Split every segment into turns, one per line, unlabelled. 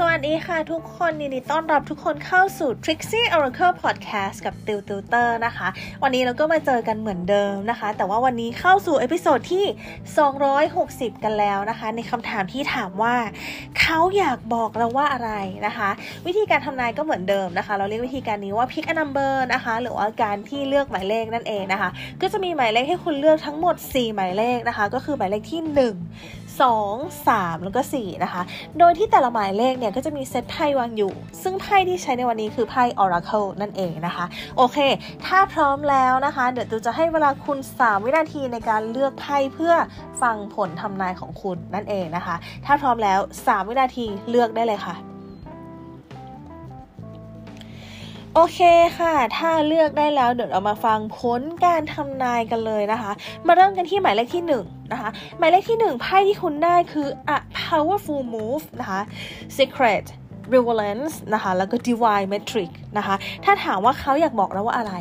สวัสดีค่ะทุกคนยินดีต้อนรับทุกคนเข้าสู่ Trixie Oracle Podcast กับติวติวเตอร์นะคะ วันนี้เราก็มาเจอกันเหมือนเดิมนะคะ แต่ว่าวันนี้เข้าสู่ episode ที่ 260 กันแล้วนะคะ ในคำถามที่ถามว่า เขาอยากบอกเราว่าอะไรนะคะ วิธีการทำนายก็เหมือนเดิมนะคะ เราเรียกวิธีการนี้ว่า pick a number นะคะ หรือว่าการที่เลือกหมายเลขนั่นเองนะคะ ก็จะมีหมายเลขให้คุณเลือกทั้งหมด 4 หมายเลขนะคะ ก็คือหมายเลขที่ 1 2 3 แล้วก็4นะคะ โดยที่แต่ละหมายเลขเนี่ยก็จะมีเซตไพ่วางอยู่ ซึ่งไพ่ที่ใช้ในวันนี้คือไพ่ Oracle นั่นเองนะคะ โอเค ถ้าพร้อมแล้วนะคะ เดี๋ยวตูจะให้เวลาคุณ 3 วินาทีในการเลือกไพ่เพื่อฟังผลทำนายของคุณนั่นเองนะคะ ถ้าพร้อมแล้ว 3 วินาทีเลือกได้เลยค่ะโอเคค่ะ ถ้าเลือกได้แล้วเดี๋ยวเรามาฟังผลการทำนายกันเลยนะคะ มาเริ่มกันที่หมายเลขที่ 1 นะคะหมายเลขที่ 1 ไพ่ที่คุณได้คือ a powerful move นะคะ secret relevance นะคะแล้วก็ divine metric นะคะถ้าถามว่าเขาอยากบอกเราว่าอะไร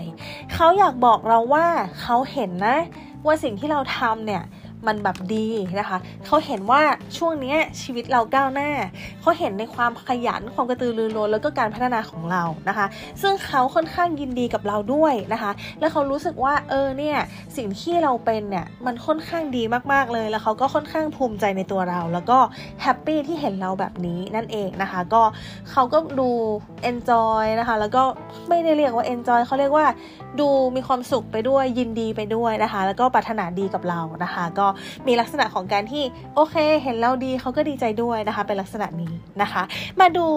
เขาอยากบอกเราว่าเขาเห็นนะว่าสิ่งที่เราทำเนี่ย มันแบบดีนะคะ เขาเห็นว่าช่วงนี้ชีวิตเราก้าวหน้า เขาเห็นในความขยันความกระตือรือร้นแล้วก็การพัฒนาของเรานะคะ ซึ่งเขาค่อนข้างยินดีกับเราด้วยนะคะ แล้วเขารู้สึกว่าเออเนี่ยสิ่งที่เราเป็นเนี่ยมันค่อนข้างดีมากๆเลย แล้วเขาก็ค่อนข้างภูมิใจในตัวเรา แล้วก็แฮปปี้ที่เห็นเราแบบนี้นั่นเองนะคะ ก็เขาก็ดู enjoy นะคะ แล้วก็ไม่ได้เรียกว่า enjoy เขาเรียกว่าดูมีความสุขไปด้วยยินดีไปด้วยนะคะ แล้วก็ปรารถนาดีกับเรานะคะ ก็มีลักษณะของการที่โอเค เห็นเราดีเขาก็ดีใจด้วยนะคะ เป็นลักษณะนี้นะคะ มาดู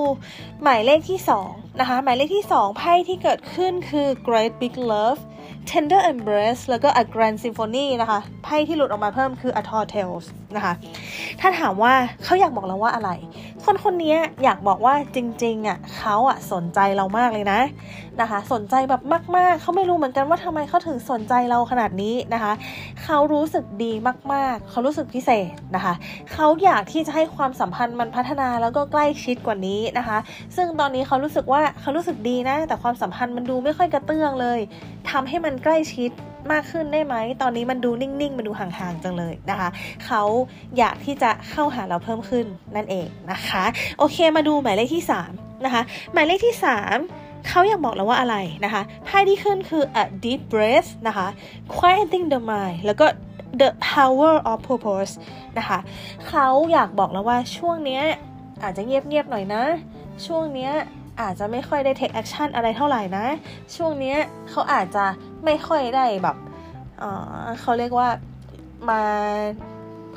หมายเลขที่2นะคะหมายเลขที่ 2 ไพ่ที่เกิดขึ้นคือ Great Big Love Tender Embrace แล้วก็ A Grand Symphony นะคะ ไพ่ที่หลุดออกมาเพิ่มคือ A Tall Tales นะคะ ถ้าถามว่าเขาอยากบอกเราว่าอะไร คนคนนี้อยากบอกว่าจริงๆอะเขาอะสนใจเรามากเลยนะนะคะ สนใจแบบมากๆ เขาไม่รู้เหมือนกันว่าทำไมเขาถึงสนใจเราขนาดนี้นะคะ เขารู้สึกดีมากๆ เขารู้สึกพิเศษนะคะ เขาอยากที่จะให้ความสัมพันธ์มันพัฒนาแล้วก็ใกล้ชิดกว่านี้นะคะ ซึ่งตอนนี้เขารู้สึกว่าเขารู้สึกดีนะ แต่ความสัมพันธ์มันดูไม่ค่อยกระเตื้องเลยทำให้มันใกล้ชิดมากขึ้นได้ไหม ตอนนี้มันดูนิ่ง ๆ มันดูห่าง ๆ จังเลยนะคะ เขาอยากที่จะเข้าหาเราเพิ่มขึ้นนั่นเองนะคะ โอเค มาดูหมายเลขที่ 3 นะคะ หมายเลขที่ 3 เขาอยากบอกเราว่าอะไรนะคะ ไพ่ที่ขึ้นคือ a deep breath นะคะ quieting the mind แล้วก็ the power of purpose นะคะ เขาอยากบอกเราว่าช่วงนี้อาจจะเงียบ ๆ หน่อยนะ ช่วงนี้อาจจะไม่ค่อยได้ take action อะไรเท่าไหร่นะ ช่วงนี้เขาอาจจะ ไม่ค่อยได้แบบเเขาเรียกว่ามา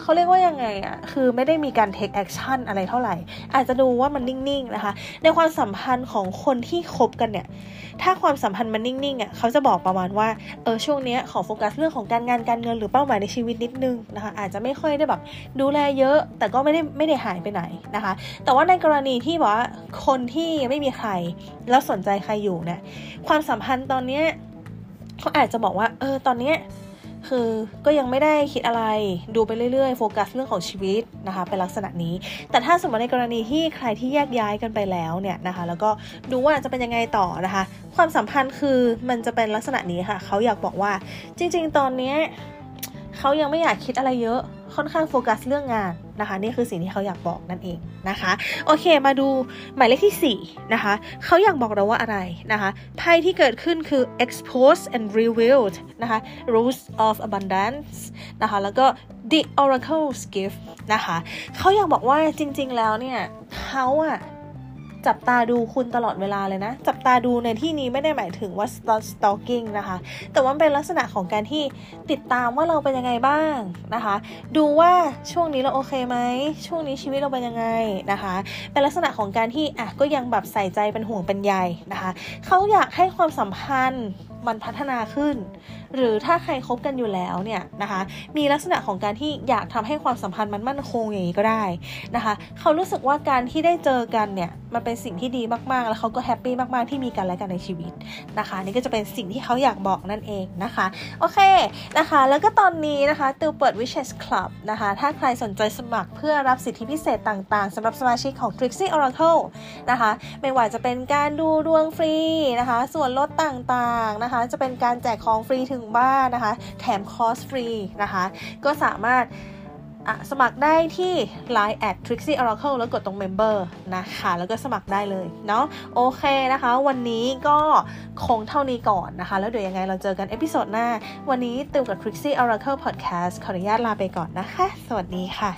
เขาเรียกว่ายังไงอะคือไม่ได้มีการ take action อะไรเท่าไหร่ อาจจะดูว่ามันนิ่ง ๆ นะคะ ในความสัมพันธ์ของคนที่คบกันเนี่ย ถ้าความสัมพันธ์มันนิ่ง ๆอะเขาจะบอกประมาณว่า เออ ช่วงนี้ขอโฟกัสเรื่องของการงาน การเงินหรือเป้าหมายในชีวิตนิดนึงนะคะ อาจจะไม่ค่อยได้แบบดูแลเยอะ แต่ก็ไม่ได้ไม่ได้หายไปไหนนะคะ แต่ว่าในกรณีที่บอกว่าคนที่ไม่มีใครแล้วสนใจใครอยู่เนี่ย ความสัมพันธ์ตอนเนี้ย เขาอาจจะบอกว่า เออ ตอนเนี้ยคือก็ยังไม่ได้คิดอะไรดูไปเรื่อยๆ โฟกัสเรื่องของชีวิตนะคะเป็นลักษณะนี้ แต่ถ้าสมมติในกรณีที่ใครที่แยกย้ายกันไปแล้วเนี่ยนะคะ แล้วก็ดูว่าจะเป็นยังไงต่อนะคะ ความสัมพันธ์คือมันจะเป็นลักษณะนี้ค่ะ เขาอยากบอกว่าจริง ๆ ตอนนี้เขายังไม่อยากคิดอะไรเยอะ ค่อนข้างโฟกัสเรื่องงานนะคะ นี่คือสิ่งที่เขาอยากบอกนั่นเองนะคะ โอเค มาดูหมายเลขที่4นะคะเขาอยากบอกเราว่าอะไรนะคะไพ่ที่เกิดขึ้นคือ expose and revealed นะคะ rules of abundance นะคะ แล้วก็ the oracle's gift นะคะเขาอยากบอกว่าจริงๆแล้วเนี่ยเขาอะ จับตาดูคุณตลอดเวลาเลยนะ จับตาดูในที่นี้ไม่ได้หมายถึงว่า stalking นะคะ แต่ว่าเป็นลักษณะของการที่ติดตามว่าเราเป็นยังไงบ้างนะคะ ดูว่าช่วงนี้เราโอเคไหม ช่วงนี้ชีวิตเราเป็นยังไงนะคะ เป็นลักษณะของการที่อะก็ยังแบบใส่ใจเป็นห่วงเป็นใยนะคะ เขาอยากให้ความสัมพันธ์ มันพัฒนาขึ้น หรือถ้าใครคบกันอยู่แล้วเนี่ยนะคะ มีลักษณะของการที่อยากทำให้ความสัมพันธ์มันมั่นคงอย่างนี้ก็ได้นะคะ เขารู้สึกว่าการที่ได้เจอกันเนี่ยมันเป็นสิ่งที่ดีมากๆ แล้วเขาก็แฮปปี้มากๆที่มีกันและกันในชีวิตนะคะ นี่ก็จะเป็นสิ่งที่เขาอยากบอกนั่นเองนะคะ โอเคนะคะ แล้วก็ตอนนี้นะคะติวเปิด Wishes Club นะคะ ถ้าใครสนใจสมัครเพื่อรับสิทธิพิเศษต่างๆสำหรับสมาชิกของ Trixie Oracle นะคะ ไม่ว่าจะเป็นการดูดวงฟรีนะคะ ส่วนลดตต่างๆนะคะคะ จะเป็นการแจกของฟรีถึงบ้านนะคะ แถมคอร์สฟรีนะคะ ก็สามารถสมัครได้ที่ Line at Trixie Oracle แล้วกดตรง Member นะคะ แล้วก็สมัครได้เลยเนาะโอเคนะคะ วันนี้ก็คงเท่านี้ก่อนนะคะ แล้วเดี๋ยวยังไงเราเจอกัน episode หน้า วันนี้ติวกับ Trixie Oracle Podcast ขออนุญาตลาไปก่อนนะคะ สวัสดีค่ะ